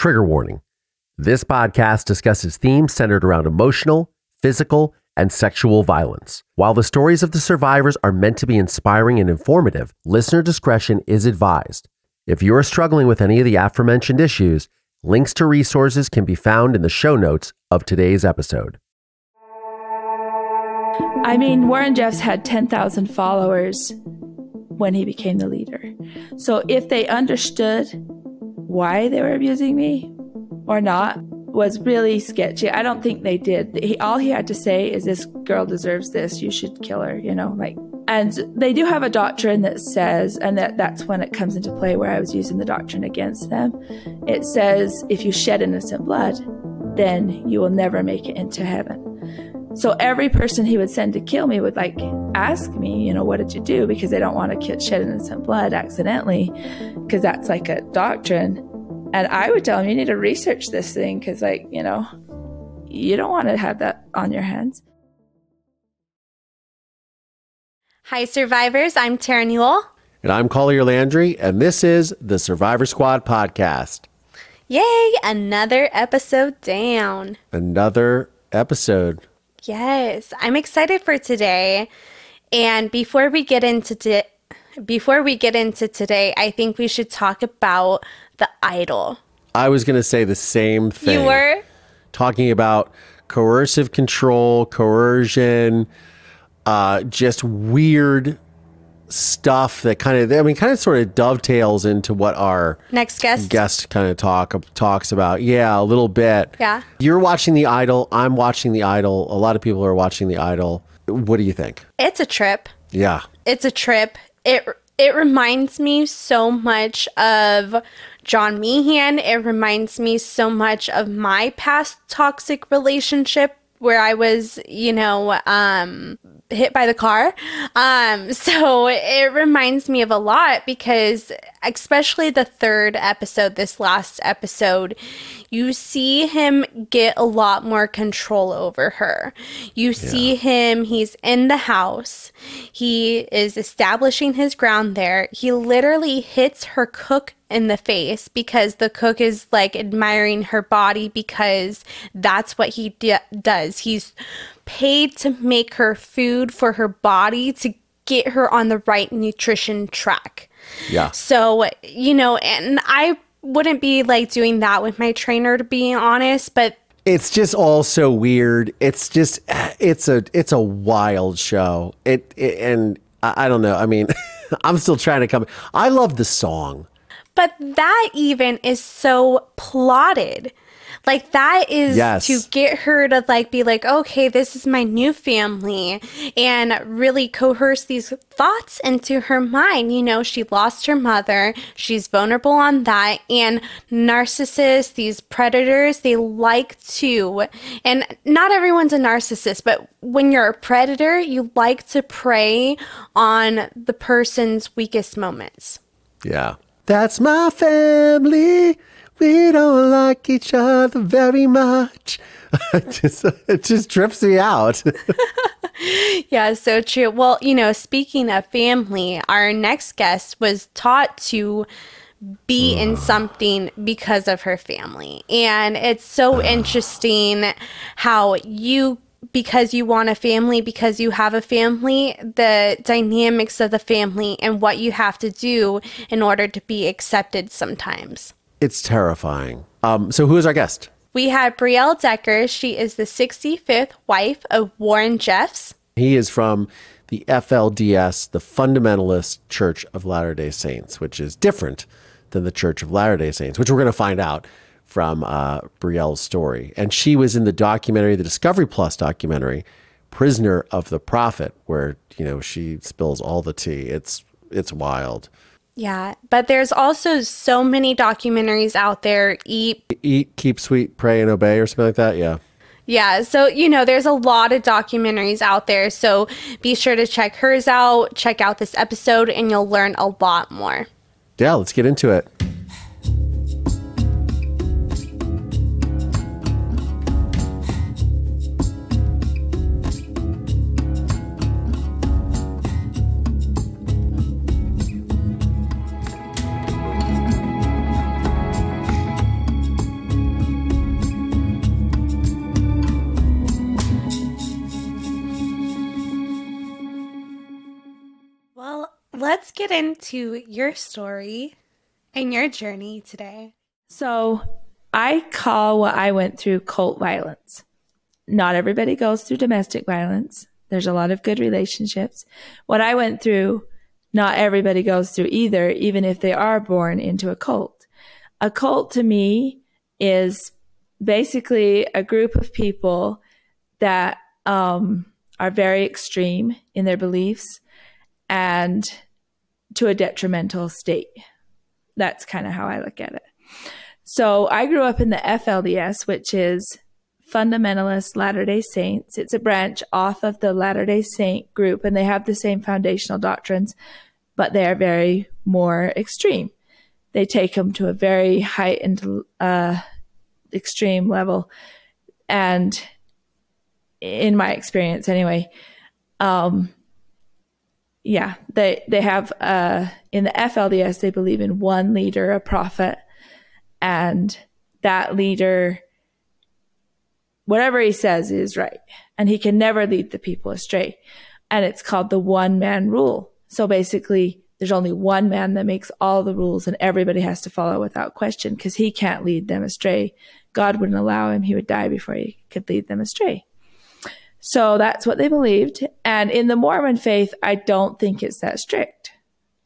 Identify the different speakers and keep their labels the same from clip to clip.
Speaker 1: Trigger warning this podcast discusses themes centered around emotional, physical, and sexual violence. While the stories of the survivors are meant to be inspiring and informative, listener discretion is advised. If you are struggling with any of the aforementioned issues, links to resources can be found in the show notes of today's episode.
Speaker 2: I mean, Warren Jeffs had 10,000 followers when he became the leader. So if they understood why they were abusing me or not was really sketchy. I don't think they did. He, all he had to say is, This girl deserves this. You should kill her, you know, like. And they do have a doctrine that says, and that, that's when it comes into play where I was using the doctrine against them. It says, if you shed innocent blood, then you will never make it into heaven. So every person he would send to kill me would like ask me, you know, what did you do? Because they don't want to shed innocent blood accidentally, because that's like a doctrine. And I would tell him, you need to research this thing, because like, you know, you don't want to have that on your hands.
Speaker 3: Hi, survivors. I'm Tara Newell.
Speaker 1: And I'm Collier Landry, and this is the Survivor Squad podcast.
Speaker 3: Yay, another episode down.
Speaker 1: Another episode.
Speaker 3: Yes, I'm excited for today. And before we get into di- before we get into today, I think we should talk about the idol.
Speaker 1: I was going to say the same thing.
Speaker 3: You were
Speaker 1: talking about coercive control, coercion, uh, just weird stuff that kind of I mean kind of sort of dovetails into what our
Speaker 3: next guest
Speaker 1: guest kind of talk talks about. Yeah, a little bit.
Speaker 3: Yeah.
Speaker 1: You're watching The Idol, I'm watching The Idol. A lot of people are watching The Idol. What do you think?
Speaker 3: It's a trip.
Speaker 1: Yeah.
Speaker 3: It's a trip. It it reminds me so much of John Meehan. It reminds me so much of my past toxic relationship where I was, you know, um, hit by the car. Um, so it reminds me of a lot because, especially the third episode, this last episode, you see him get a lot more control over her. You see him, he's in the house, he is establishing his ground there. He literally hits her cook in the face because the cook is like admiring her body because that's what he d- does. He's paid to make her food for her body to get her on the right nutrition track.
Speaker 1: Yeah.
Speaker 3: So, you know, and I wouldn't be like doing that with my trainer to be honest, but
Speaker 1: it's just all so weird. It's just it's a it's a wild show. It, it and I, I don't know. I mean, I'm still trying to come. I love the song.
Speaker 3: But that even is so plotted. Like that is
Speaker 1: Yes.
Speaker 3: to get her to like be like, okay, this is my new family and really coerce these thoughts into her mind. You know, she lost her mother. She's vulnerable on that. And narcissists, these predators, they like to, and not everyone's a narcissist, but when you're a predator, you like to prey on the person's weakest moments.
Speaker 1: Yeah. That's my family. We don't like each other very much. it just it just trips me out.
Speaker 3: Yeah, so true. Well, you know, speaking of family, our next guest was taught to be in something because of her family. And it's so interesting how you because you want a family, because you have a family, the dynamics of the family and what you have to do in order to be accepted sometimes.
Speaker 1: It's terrifying. Um, so who is our guest?
Speaker 3: We have Briell Decker. She is the 65th wife of Warren Jeffs.
Speaker 1: He is from the FLDS, the Fundamentalist Church of Latter day Saints, which is different than the Church of Latter day Saints, which we're going to find out from uh, Briell's story. And she was in the documentary, the Discovery Plus documentary, Prisoner of the Prophet, where, you know, she spills all the tea. It's, it's wild.
Speaker 3: Yeah, but there's also so many documentaries out there. Eat,
Speaker 1: Eat, keep sweet, pray, and obey, or something like that. Yeah.
Speaker 3: yeah. So you know, there's a lot of documentaries out there. So be sure to check hers out. Check out this episode, and you'll learn a lot more.
Speaker 1: Yeah, let's get into it.
Speaker 3: Get into your story and your journey today.
Speaker 2: So, I call what I went through cult violence. Not everybody goes through domestic violence. There's a lot of good relationships. What I went through, not everybody goes through either, even if they are born into a cult. A cult to me is basically a group of people that um, are very extreme in their beliefs and to a detrimental state. That's kind of how I look at it. So I grew up in the FLDS, which is Fundamentalist Latter day Saints. It's a branch off of the Latter day Saint group, and they have the same foundational doctrines, but they are very more extreme. They take them to a very heightened, uh, extreme level. And in my experience, anyway, um, yeah, they they have uh, in the FLDS they believe in one leader, a prophet, and that leader, whatever he says is right, and he can never lead the people astray, and it's called the one man rule. So basically, there's only one man that makes all the rules, and everybody has to follow without question because he can't lead them astray. God wouldn't allow him; he would die before he could lead them astray. So that's what they believed. And in the Mormon faith, I don't think it's that strict.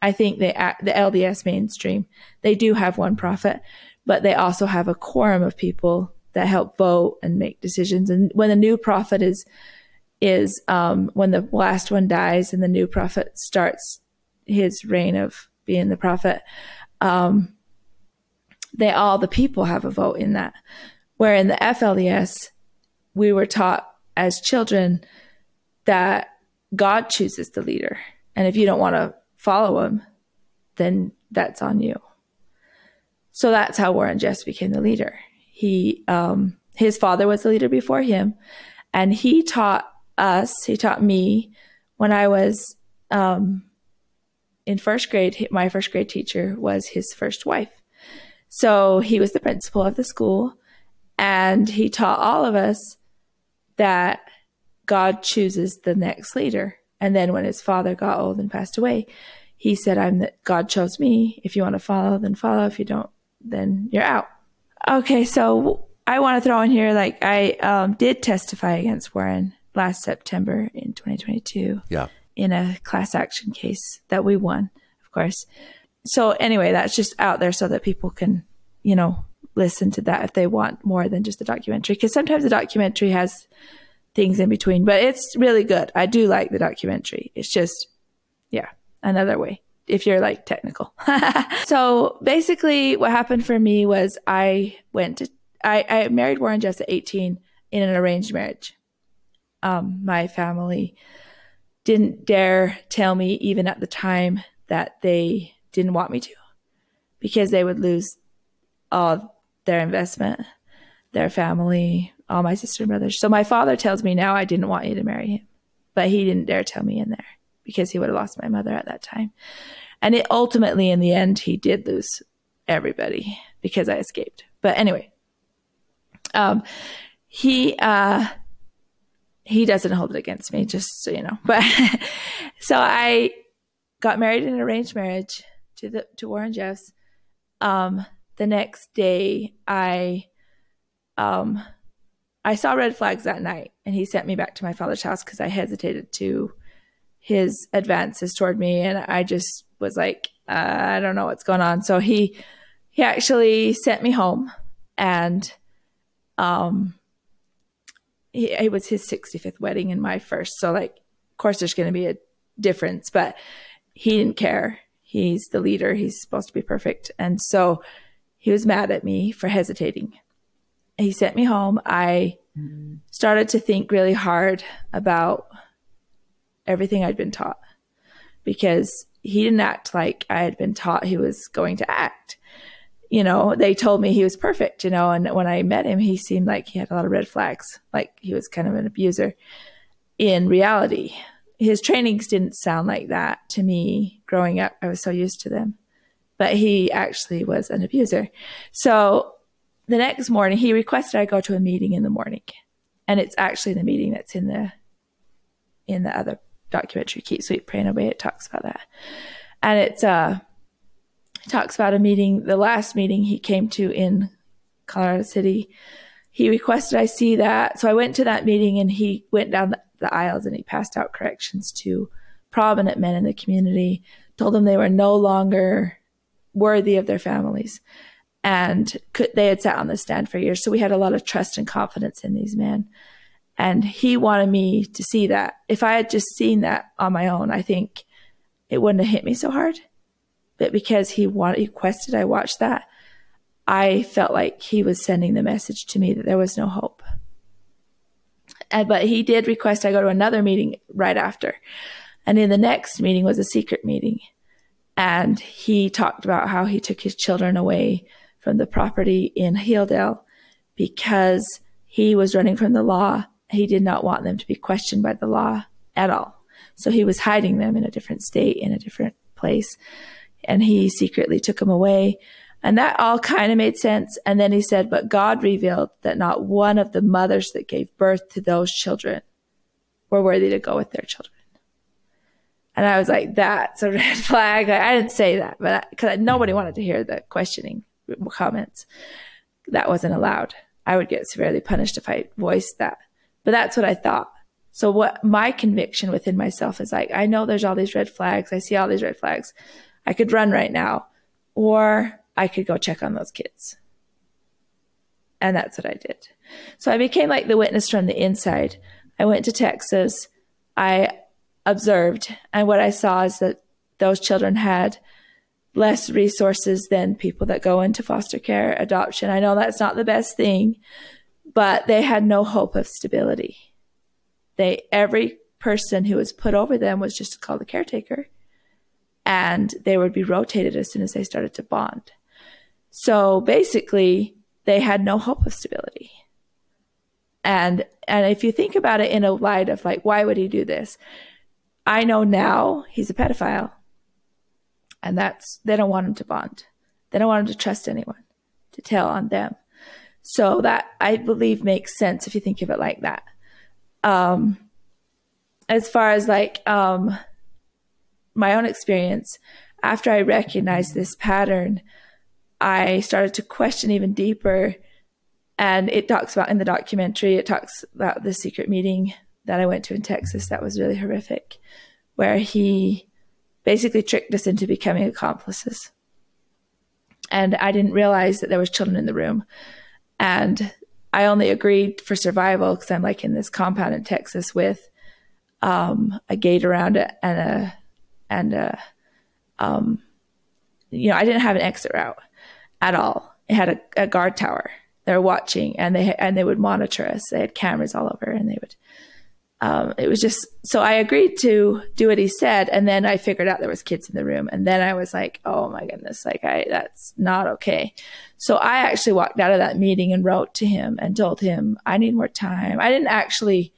Speaker 2: I think they, the LDS mainstream, they do have one prophet, but they also have a quorum of people that help vote and make decisions. And when the new prophet is, is, um, when the last one dies and the new prophet starts his reign of being the prophet, um, they all, the people have a vote in that. Where in the FLDS, we were taught as children that God chooses the leader. And if you don't want to follow him, then that's on you. So that's how Warren Jeffs became the leader. He, um, his father was the leader before him, and he taught us, he taught me when I was um, in first grade. My first grade teacher was his first wife. So he was the principal of the school, and he taught all of us that God chooses the next leader. And then when his father got old and passed away, he said, I'm that God chose me. If you want to follow, then follow. If you don't, then you're out. Okay. So I want to throw in here, like I um, did testify against Warren last September in 2022.
Speaker 1: Yeah.
Speaker 2: In a class action case that we won, of course. So anyway, that's just out there so that people can, you know, listen to that if they want more than just the documentary. Because sometimes the documentary has things in between, but it's really good. I do like the documentary. It's just, yeah, another way if you're like technical. so basically, what happened for me was I went to, I, I married Warren Jeffs at 18 in an arranged marriage. Um, my family didn't dare tell me, even at the time, that they didn't want me to because they would lose all their investment, their family, all my sister and brothers. So my father tells me now I didn't want you to marry him, but he didn't dare tell me in there because he would have lost my mother at that time. And it ultimately, in the end, he did lose everybody because I escaped. But anyway, um, he, uh, he doesn't hold it against me, just so you know. But so I got married in an arranged marriage to the to Warren Jeffs. Um, the next day I um I saw red flags that night and he sent me back to my father's house because I hesitated to his advances toward me and I just was like uh, I don't know what's going on. So he he actually sent me home and um he, it was his 65th wedding and my first so like of course there's going to be a difference but he didn't care. He's the leader. He's supposed to be perfect. And so he was mad at me for hesitating. He sent me home. I started to think really hard about everything I'd been taught because he didn't act like I had been taught he was going to act. You know, they told me he was perfect, you know, and when I met him, he seemed like he had a lot of red flags, like he was kind of an abuser. In reality, his trainings didn't sound like that to me growing up. I was so used to them he actually was an abuser. So the next morning, he requested I go to a meeting in the morning, and it's actually the meeting that's in the in the other documentary, Keep Sweet, Praying Away. It talks about that. And it's, uh, he talks about a meeting, the last meeting he came to in Colorado City. He requested I see that. So I went to that meeting and he went down the, the aisles and he passed out corrections to prominent men in the community, told them they were no longer worthy of their families. And could, they had sat on the stand for years. So we had a lot of trust and confidence in these men. And he wanted me to see that. If I had just seen that on my own, I think it wouldn't have hit me so hard. But because he wanted, he requested I watch that, I felt like he was sending the message to me that there was no hope. And, but he did request I go to another meeting right after. And in the next meeting was a secret meeting. And he talked about how he took his children away from the property in Hildale because he was running from the law he did not want them to be questioned by the law at all. So he was hiding them in a different state, in a different place. And he secretly took them away. And that all kind of made sense. And then he said, But God revealed that not one of the mothers that gave birth to those children were worthy to go with their children. And I was like, That's a red flag. I didn't say that, but because nobody mm-hmm. wanted to hear the questioning comments. That wasn't allowed. I would get severely punished if I voiced that. But that's what I thought. So what my conviction within myself is like, I know there's all these red flags. I see all these red flags. I could run right now or I could go check on those kids. And that's what I did. So I became like the witness from the inside. I went to Texas. I observed and what I saw is that those children had less resources than people that go into foster care adoption. I know that's not the best thing, but they had no hope of stability. They every person who was put over them was just called a caretaker, and they would be rotated as soon as they started to bond. So basically, they had no hope of stability. And and if you think about it in a light of like, why would he do this? I know now he's a pedophile, and that's they don't want him to bond. They don't want him to trust anyone to tell on them. So that I believe makes sense if you think of it like that. Um, as far as like um, my own experience, after I recognized this pattern, I started to question even deeper. And it talks about in the documentary, it talks about the secret meeting that I went to in Texas that was really horrific, where he basically tricked us into becoming accomplices. And I didn't realize that there was children in the room. And I only agreed for survival because I'm like in this compound in Texas with um, a gate around it and a and a um, you know I didn't have an exit route at all. It had a, a guard tower. They're watching and they and they would monitor us. They had cameras all over and they would um, it was just so I agreed to do what he said, and then I figured out there was kids in the room, and then I was like, "Oh my goodness, like I that's not okay." So I actually walked out of that meeting and wrote to him and told him I need more time. I didn't actually,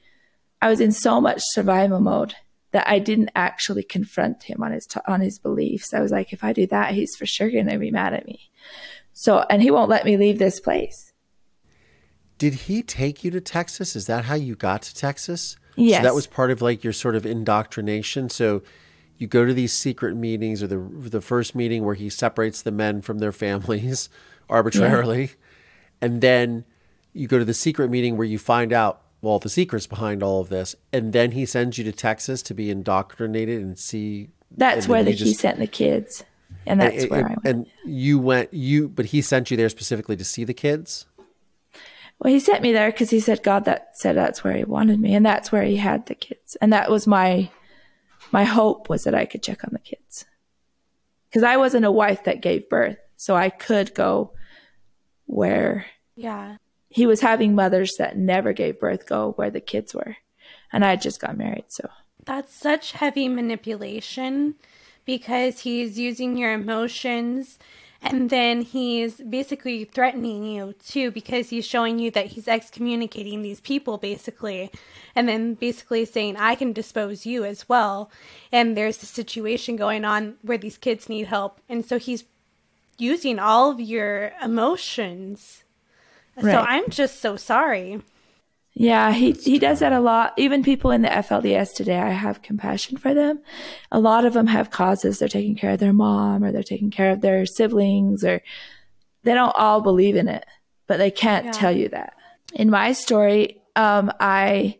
Speaker 2: I was in so much survival mode that I didn't actually confront him on his on his beliefs. I was like, if I do that, he's for sure going to be mad at me. So, and he won't let me leave this place.
Speaker 1: Did he take you to Texas? Is that how you got to Texas?
Speaker 2: Yes.
Speaker 1: So that was part of like your sort of indoctrination. So you go to these secret meetings or the the first meeting where he separates the men from their families arbitrarily. Yeah. And then you go to the secret meeting where you find out well the secrets behind all of this and then he sends you to Texas to be indoctrinated and see
Speaker 2: That's
Speaker 1: and
Speaker 2: where the, just, he sent the kids. And that's and, where
Speaker 1: and,
Speaker 2: I went.
Speaker 1: And you went you but he sent you there specifically to see the kids?
Speaker 2: Well, he sent me there because he said God that said that's where he wanted me, and that's where he had the kids, and that was my my hope was that I could check on the kids. Because I wasn't a wife that gave birth, so I could go where
Speaker 3: yeah.
Speaker 2: he was having mothers that never gave birth go where the kids were, and I just got married, so.
Speaker 3: That's such heavy manipulation because he's using your emotions and then he's basically threatening you too because he's showing you that he's excommunicating these people basically. And then basically saying, I can dispose you as well. And there's a situation going on where these kids need help. And so he's using all of your emotions. Right. So I'm just so sorry.
Speaker 2: Yeah, he he does that a lot. Even people in the FLDS today, I have compassion for them. A lot of them have causes. They're taking care of their mom or they're taking care of their siblings or they don't all believe in it, but they can't yeah. tell you that. In my story, um, I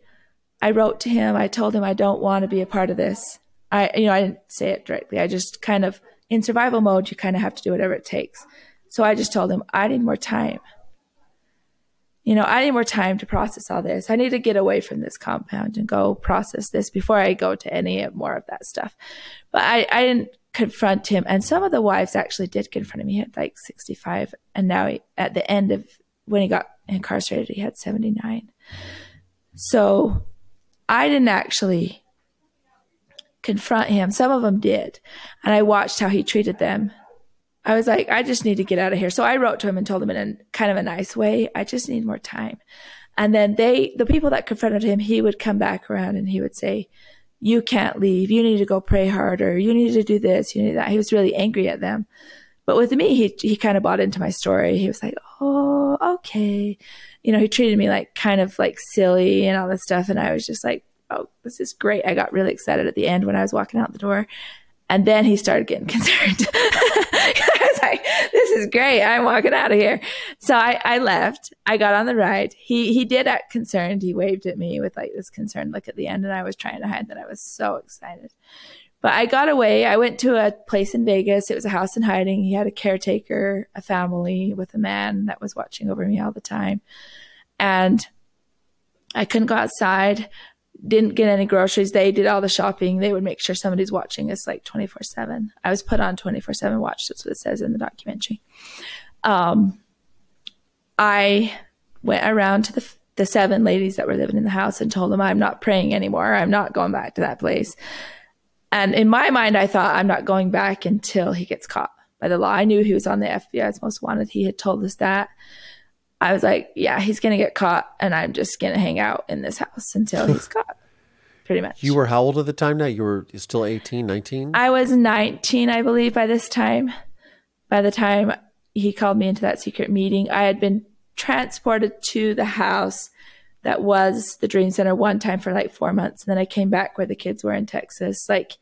Speaker 2: I wrote to him. I told him I don't want to be a part of this. I you know, I didn't say it directly. I just kind of in survival mode, you kind of have to do whatever it takes. So I just told him I need more time you know, I need more time to process all this. I need to get away from this compound and go process this before I go to any more of that stuff. But I, I didn't confront him. And some of the wives actually did confront him. He had like 65. And now he, at the end of when he got incarcerated, he had 79. So I didn't actually confront him. Some of them did. And I watched how he treated them I was like, I just need to get out of here. So I wrote to him and told him in a kind of a nice way, I just need more time. And then they, the people that confronted him, he would come back around and he would say, you can't leave. You need to go pray harder. You need to do this. You need that. He was really angry at them. But with me, he, he kind of bought into my story. He was like, Oh, okay. You know, he treated me like kind of like silly and all this stuff. And I was just like, Oh, this is great. I got really excited at the end when I was walking out the door. And then he started getting concerned. I was like, this is great. I'm walking out of here. So I, I left. I got on the ride. He he did act concerned. He waved at me with like this concerned look at the end, and I was trying to hide that I was so excited. But I got away. I went to a place in Vegas. It was a house in hiding. He had a caretaker, a family with a man that was watching over me all the time. And I couldn't go outside didn't get any groceries. They did all the shopping. They would make sure somebody's watching us like 24 7. I was put on 24 7 watch. That's what it says in the documentary. Um, I went around to the, the seven ladies that were living in the house and told them, I'm not praying anymore. I'm not going back to that place. And in my mind, I thought, I'm not going back until he gets caught by the law. I knew he was on the FBI's most wanted. He had told us that. I was like, yeah, he's going to get caught and I'm just going to hang out in this house until he's caught. Pretty much.
Speaker 1: You were how old at the time now? You were still 18, 19?
Speaker 2: I was 19, I believe, by this time. By the time he called me into that secret meeting, I had been transported to the house that was the Dream Center one time for like four months. And then I came back where the kids were in Texas. Like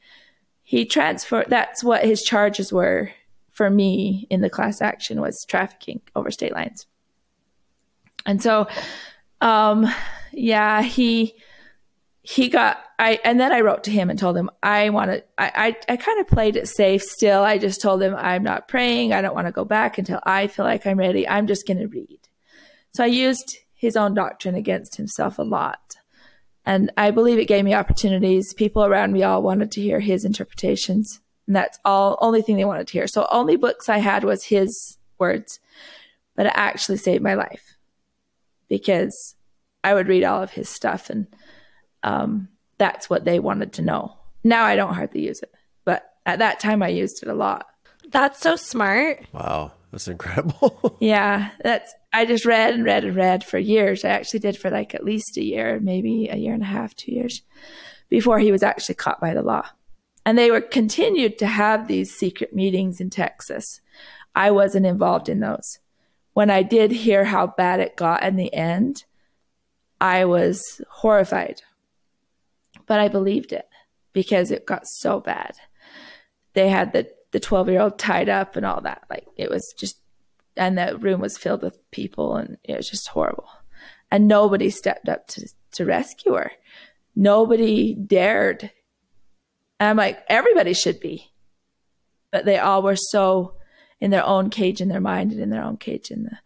Speaker 2: he transferred, that's what his charges were for me in the class action was trafficking over state lines. And so, um, yeah, he, he got, I, and then I wrote to him and told him I wanted, I, I, I kind of played it safe still. I just told him I'm not praying. I don't want to go back until I feel like I'm ready. I'm just going to read. So I used his own doctrine against himself a lot. And I believe it gave me opportunities. People around me all wanted to hear his interpretations. And that's all, only thing they wanted to hear. So only books I had was his words, but it actually saved my life because I would read all of his stuff and um, that's what they wanted to know. Now I don't hardly use it, but at that time I used it a lot.
Speaker 3: That's so smart.
Speaker 1: Wow, that's incredible.
Speaker 2: yeah, that's I just read and read and read for years. I actually did for like at least a year, maybe a year and a half, two years before he was actually caught by the law. And they were continued to have these secret meetings in Texas. I wasn't involved in those when I did hear how bad it got in the end, I was horrified. But I believed it because it got so bad. They had the the 12 year old tied up and all that. Like it was just, and the room was filled with people and it was just horrible. And nobody stepped up to, to rescue her. Nobody dared. And I'm like, everybody should be. But they all were so in their own cage in their mind and in their own cage in the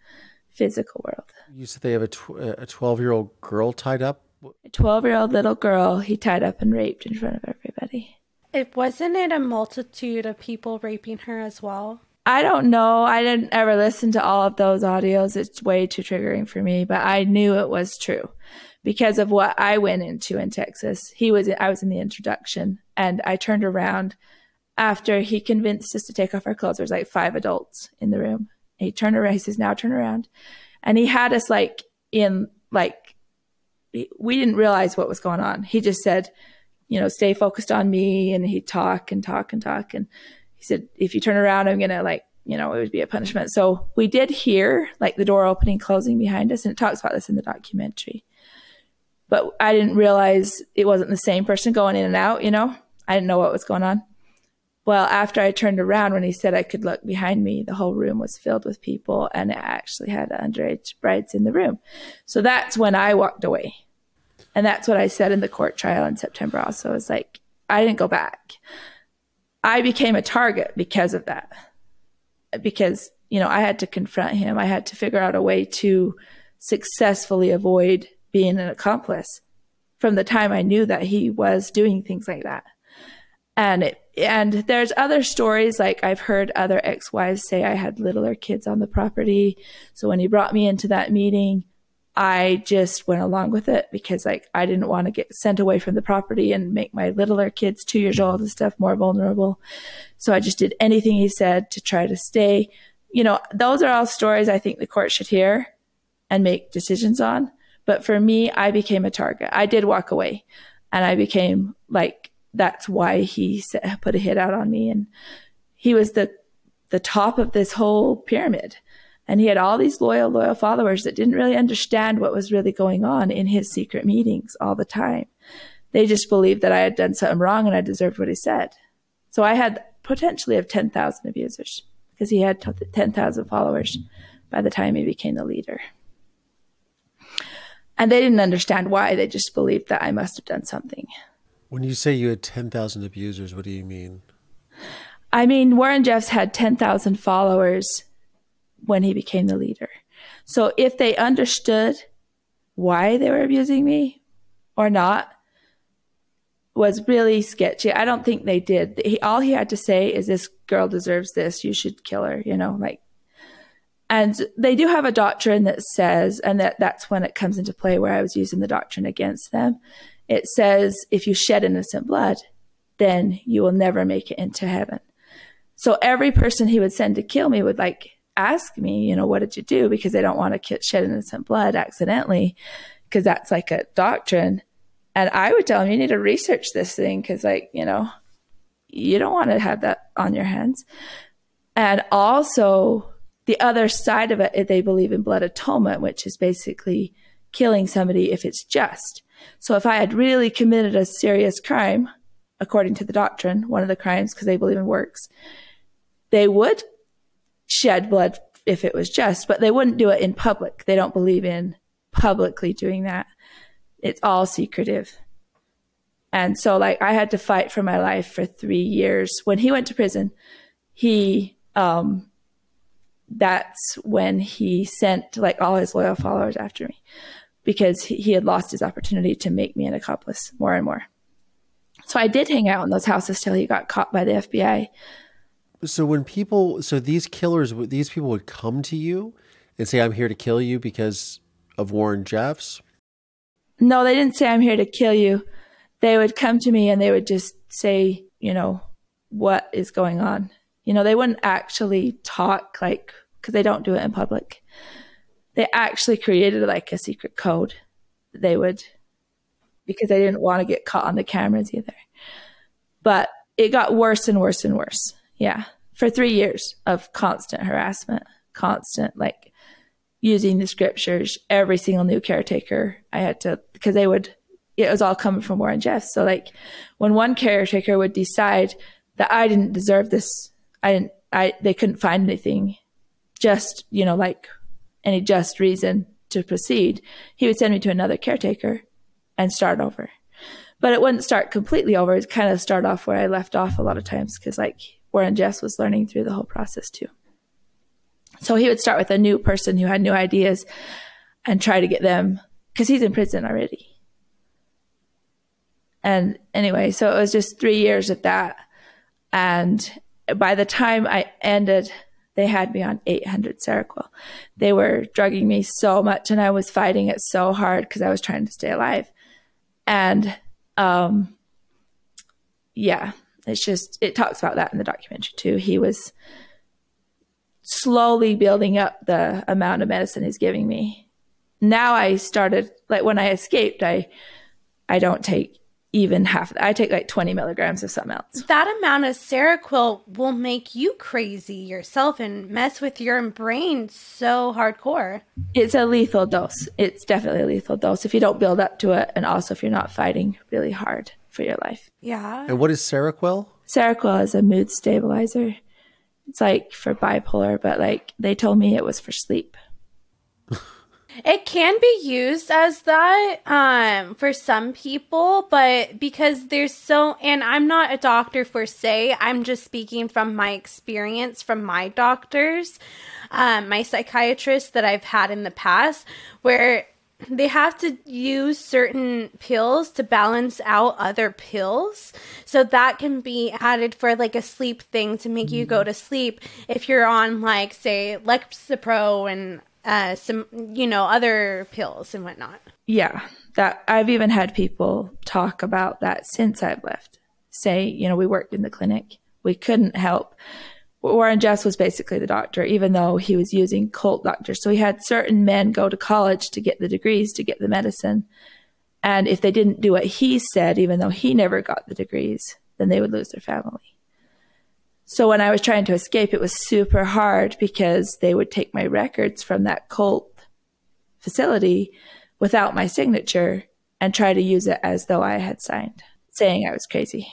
Speaker 2: physical world.
Speaker 1: You said they have a, tw- a 12 year old girl tied up?
Speaker 2: A 12 year old little girl he tied up and raped in front of everybody.
Speaker 3: It wasn't it a multitude of people raping her as well?
Speaker 2: I don't know. I didn't ever listen to all of those audios. It's way too triggering for me, but I knew it was true because of what I went into in Texas. He was I was in the introduction and I turned around after he convinced us to take off our clothes, there was like five adults in the room. He turned around, he says, now turn around. And he had us like in like, we didn't realize what was going on. He just said, you know, stay focused on me. And he'd talk and talk and talk. And he said, if you turn around, I'm to like, you know, it would be a punishment. So we did hear like the door opening, closing behind us. And it talks about this in the documentary. but I didn't realize it wasn't the same person going in and out, you know? I didn't know what was going on. Well, after I turned around, when he said I could look behind me, the whole room was filled with people and it actually had underage brides in the room. So that's when I walked away. And that's what I said in the court trial in September also. It's like, I didn't go back. I became a target because of that. Because, you know, I had to confront him. I had to figure out a way to successfully avoid being an accomplice from the time I knew that he was doing things like that. And it, and there's other stories like I've heard other ex-wives say I had littler kids on the property. So when he brought me into that meeting, I just went along with it because like I didn't want to get sent away from the property and make my littler kids 2 years old and stuff more vulnerable. So I just did anything he said to try to stay. You know, those are all stories I think the court should hear and make decisions on. But for me, I became a target. I did walk away and I became like, that's why he put a hit out on me. And he was the, the top of this whole pyramid. And he had all these loyal, loyal followers that didn't really understand what was really going on in his secret meetings all the time. They just believed that I had done something wrong and I deserved what he said. So I had potentially of 10,000 abusers because he had 10,000 followers by the time he became the leader. And they didn't understand why. They just believed that I must have done something.
Speaker 1: When you say you had 10,000 abusers, what do you mean?
Speaker 2: I mean, Warren Jeffs had 10,000 followers when he became the leader. So if they understood why they were abusing me or not, was really sketchy. I don't think they did. He, all he had to say is, "This girl deserves this. You should kill her." You know, like and they do have a doctrine that says, and that that's when it comes into play where I was using the doctrine against them. It says, if you shed innocent blood, then you will never make it into heaven. So every person he would send to kill me would like ask me, you know, what did you do? Because they don't want to shed innocent blood accidentally, because that's like a doctrine. And I would tell them, you need to research this thing because, like, you know, you don't want to have that on your hands. And also, the other side of it, they believe in blood atonement, which is basically killing somebody if it's just. So if I had really committed a serious crime, according to the doctrine, one of the crimes, because they believe in works, they would shed blood if it was just, but they wouldn't do it in public. They don't believe in publicly doing that. It's all secretive. And so, like, I had to fight for my life for three years. When he went to prison, he um, that's when he sent like all his loyal followers after me because he, had lost his opportunity to make me an accomplice more and more. So I did hang out in those houses till he got caught by the FBI.
Speaker 1: So when people, so these killers, these people would come to you and say, "I'm here to kill you because of Warren Jeffs."
Speaker 2: No, they didn't say, "I'm here to kill you." They would come to me and they would just say, you know, what is going on you know, they wouldn't actually talk like, because they don't do it in public. They actually created like a secret code they would, because they didn't want to get caught on the cameras either. But it got worse and worse and worse. Yeah. For three years of constant harassment, constant like using the scriptures, every single new caretaker I had to, because they would, it was all coming from Warren Jeffs. So like when one caretaker would decide that I didn't deserve this I didn't, I, they couldn't find anything just, you know, like any just reason to proceed. He would send me to another caretaker and start over. But it wouldn't start completely over. It'd kind of start off where I left off a lot of times because like Warren Jeffs was learning through the whole process too. So he would start with a new person who had new ideas and try to get them because he's in prison already. And anyway, so it was just three years of that. And by the time I ended, they had me on 800 Seroquel. They were drugging me so much, and I was fighting it so hard because I was trying to stay alive. And um, yeah, it's just it talks about that in the documentary too. He was slowly building up the amount of medicine he's giving me. Now I started like when I escaped, I I don't take even half. I take like 20 milligrams of something else.
Speaker 3: That amount of Seroquel will make you crazy yourself and mess with your brain so hardcore.
Speaker 2: It's a lethal dose. It's definitely a lethal dose if you don't build up to it, and also if you're not fighting really hard for your life.
Speaker 3: Yeah.
Speaker 1: And what is Seroquel?
Speaker 2: Seroquel is a mood stabilizer. It's like for bipolar, but like they told me it was for sleep.
Speaker 3: It can be used as that um, for some people, but because there's so, and I'm not a doctor for say, I'm just speaking from my experience from my doctors, um, my psychiatrists that I've had in the past, where they have to use certain pills to balance out other pills. So that can be added for like a sleep thing to make you go to sleep if you're on like say Lexapro and uh, some you know other pills and whatnot.
Speaker 2: Yeah, that I've even had people talk about that since I've left. Say, you know, we worked in the clinic, we couldn't help. Warren Jeffs was basically the doctor, even though he was using cult doctors. So he had certain men go to college to get the degrees to get the medicine. And if they didn't do what he said, even though he never got the degrees, then they would lose their family. So when I was trying to escape, it was super hard because they would take my records from that cult facility without my signature and try to use it as though I had signed, saying I was crazy.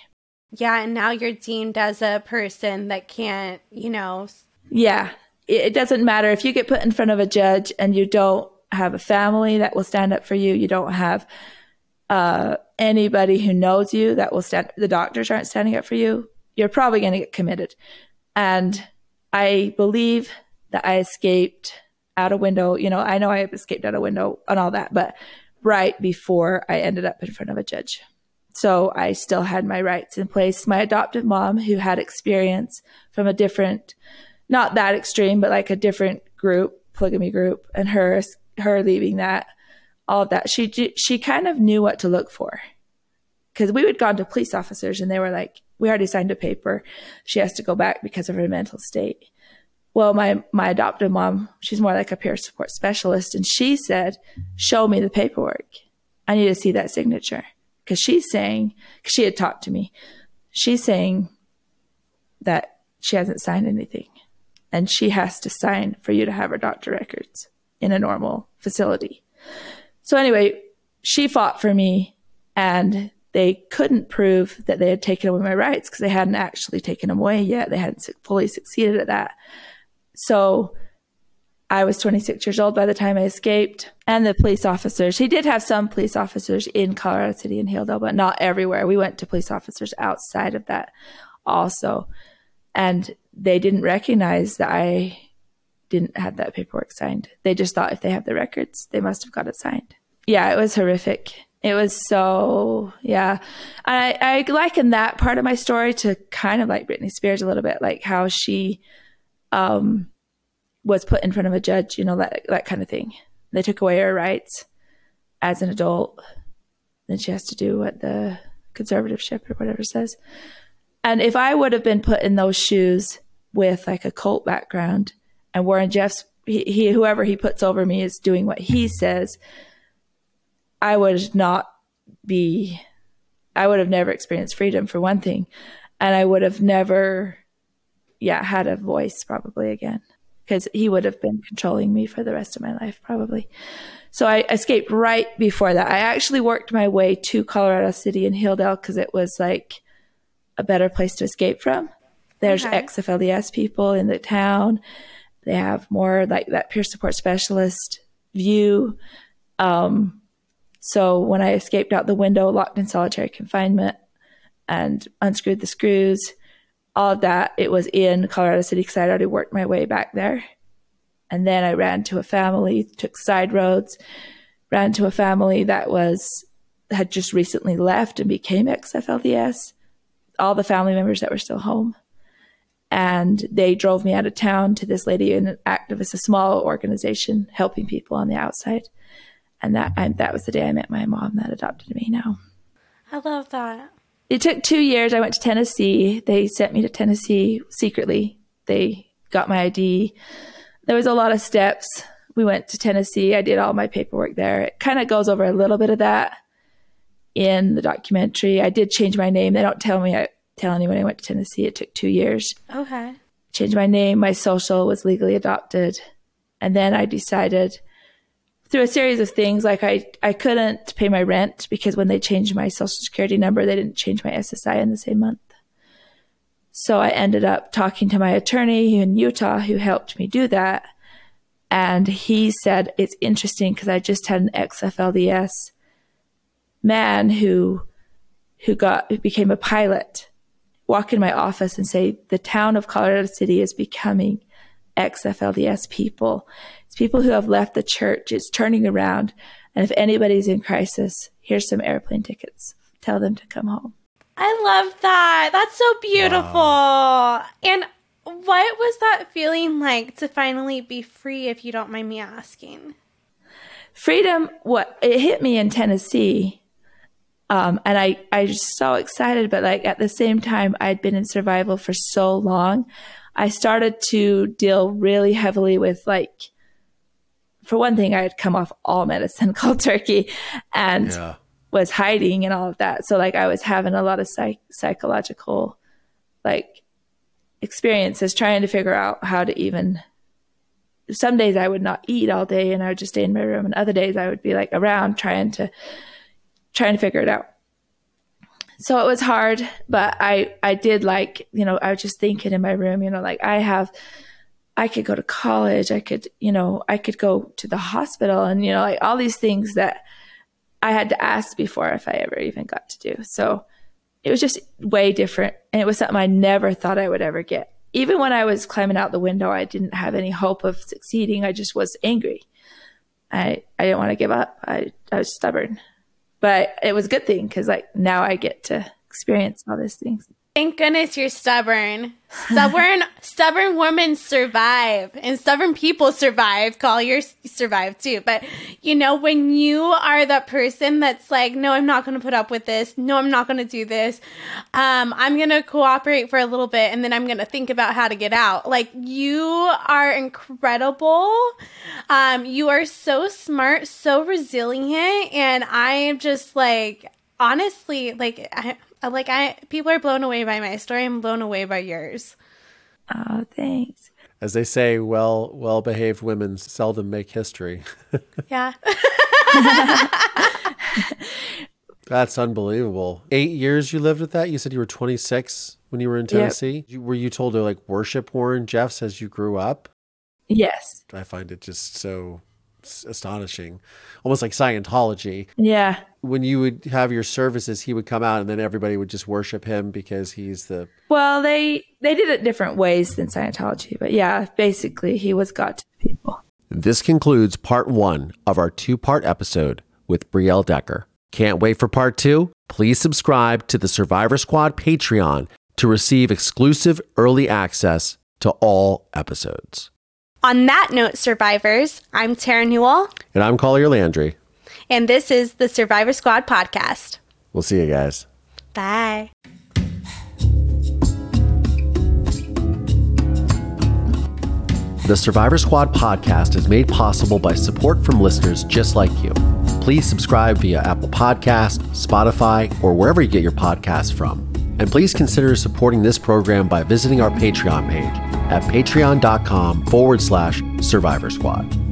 Speaker 3: Yeah, and now you're deemed as a person that can't, you know.
Speaker 2: Yeah, it doesn't matter if you get put in front of a judge and you don't have a family that will stand up for you, you don't have uh, anybody who knows you that will stand, the doctors aren't standing up for you you're probably going to get committed. And I believe that I escaped out a window. You know, I know I escaped out a window and all that, but right before I ended up in front of a judge. So I still had my rights in place. My adoptive mom, who had experience from a different, not that extreme, but like a different group, polygamy group, and her, her leaving that, all of that, she, she kind of knew what to look for. Cause we would gone to police officers and they were like, we already signed a paper. She has to go back because of her mental state. Well, my, my adoptive mom, she's more like a peer support specialist. And she said, show me the paperwork. I need to see that signature. Cause she's saying, cause she had talked to me. She's saying that she hasn't signed anything and she has to sign for you to have her doctor records in a normal facility. So anyway, she fought for me and they couldn't prove that they had taken away my rights because they hadn't actually taken them away yet. They hadn't fully succeeded at that. So I was 26 years old by the time I escaped. And the police officers, he did have some police officers in Colorado City and Hildale, but not everywhere. We went to police officers outside of that also. And they didn't recognize that I didn't have that paperwork signed. They just thought if they have the records, they must have got it signed. Yeah, it was horrific. It was so yeah. I I liken that part of my story to kind of like Britney Spears a little bit, like how she um was put in front of a judge, you know, that that kind of thing. They took away her rights as an adult. Then she has to do what the conservatorship or whatever says. And if I would have been put in those shoes with like a cult background and Warren Jeffs, he, he whoever he puts over me is doing what he says, I would not be, I would have never experienced freedom for one thing. And I would have never, yeah, had a voice probably again because he would have been controlling me for the rest of my life probably. So I escaped right before that. I actually worked my way to Colorado City and Hildale because it was like a better place to escape from. There's okay. ex-FLDS people in the town. They have more like that peer support specialist view. Um, so when I escaped out the window, locked in solitary confinement, and unscrewed the screws, all of that, it was in Colorado City because I'd already worked my way back there. And then I ran to a family, took side roads, ran to a family that was had just recently left and became ex-FLDS. All the family members that were still home. And they drove me out of town to this lady in an activist, a small organization helping people on the outside and that I, that was the day I met my mom that adopted me. Now,
Speaker 3: I love that.
Speaker 2: It took two years. I went to Tennessee. They sent me to Tennessee secretly. They got my ID. There was a lot of steps. We went to Tennessee. I did all my paperwork there. It kind of goes over a little bit of that in the documentary. I did change my name. They don't tell me I tell anyone I went to Tennessee. It took two years.
Speaker 3: Okay.
Speaker 2: Changed my name. My social was legally adopted. And then I decided through a series of things, like I, I couldn't pay my rent because when they changed my social security number, they didn't change my SSI in the same month. So I ended up talking to my attorney in Utah who helped me do that. And he said, it's interesting because I just had an ex-FLDS man who, who got, who became a pilot walk in my office and say, the town of Colorado City is becoming ex-FLDS people. It's people who have left the church. It's turning around. And if anybody's in crisis, here's some airplane tickets. Tell them to come home.
Speaker 3: I love that. That's so beautiful. Wow. And what was that feeling like to finally be free, if you don't mind me asking?
Speaker 2: Freedom, what it hit me in Tennessee. Um, and I, I was so excited, but like at the same time, I'd been in survival for so long. I started to deal really heavily with like, for one thing, I had come off all medicine cold turkey and yeah. was hiding and all of that. So like I was having a lot of psych- psychological like experiences trying to figure out how to even some days I would not eat all day and I would just stay in my room and other days I would be like around trying to trying to figure it out so it was hard, but I, I did like, you know, I was just thinking in my room, you know, like I have, I could go to college. I could, you know, I could go to the hospital and, you know, like all these things that I had to ask before if I ever even got to do. So it was just way different. And it was something I never thought I would ever get. Even when I was climbing out the window, I didn't have any hope of succeeding. I just was angry. I, I didn't want to give up. I, I was stubborn but it was a good thing because like now I get to experience all these things.
Speaker 3: Thank goodness you're stubborn. Stubborn, stubborn women survive, and stubborn people survive. Collier survive too. But you know, when you are that person that's like, no, I'm not going to put up with this. No, I'm not going to do this. Um, I'm going to cooperate for a little bit, and then I'm going to think about how to get out. Like you are incredible. Um, you are so smart, so resilient, and I am just like honestly like I, like I people are blown away by my story. I'm blown away by yours.
Speaker 2: Oh, thanks.
Speaker 1: As they say, well well behaved women seldom make history.
Speaker 3: yeah.
Speaker 1: That's unbelievable. Eight years you lived with that? You said you were 26 when you were in Tennessee. Yep. Were you told to like worship Warren Jeffs as you grew up?
Speaker 2: Yes.
Speaker 1: I find it just so astonishing, almost like Scientology.
Speaker 2: Yeah.
Speaker 1: When you would have your services, he would come out, and then everybody would just worship him because he's the.
Speaker 2: Well, they they did it different ways than Scientology, but yeah, basically, he was God to people.
Speaker 1: This concludes part one of our two part episode with Briell Decker. Can't wait for part two? Please subscribe to the Survivor Squad Patreon to receive exclusive early access to all episodes.
Speaker 3: On that note, survivors, I'm Tara Newell.
Speaker 1: And I'm Collier Landry.
Speaker 3: And this is the Survivor Squad podcast.
Speaker 1: We'll see you guys.
Speaker 3: Bye.
Speaker 1: The Survivor Squad podcast is made possible by support from listeners just like you. Please subscribe via Apple Podcast, Spotify, or wherever you get your podcasts from. And please consider supporting this program by visiting our Patreon page at patreon.com forward slash survivor squad.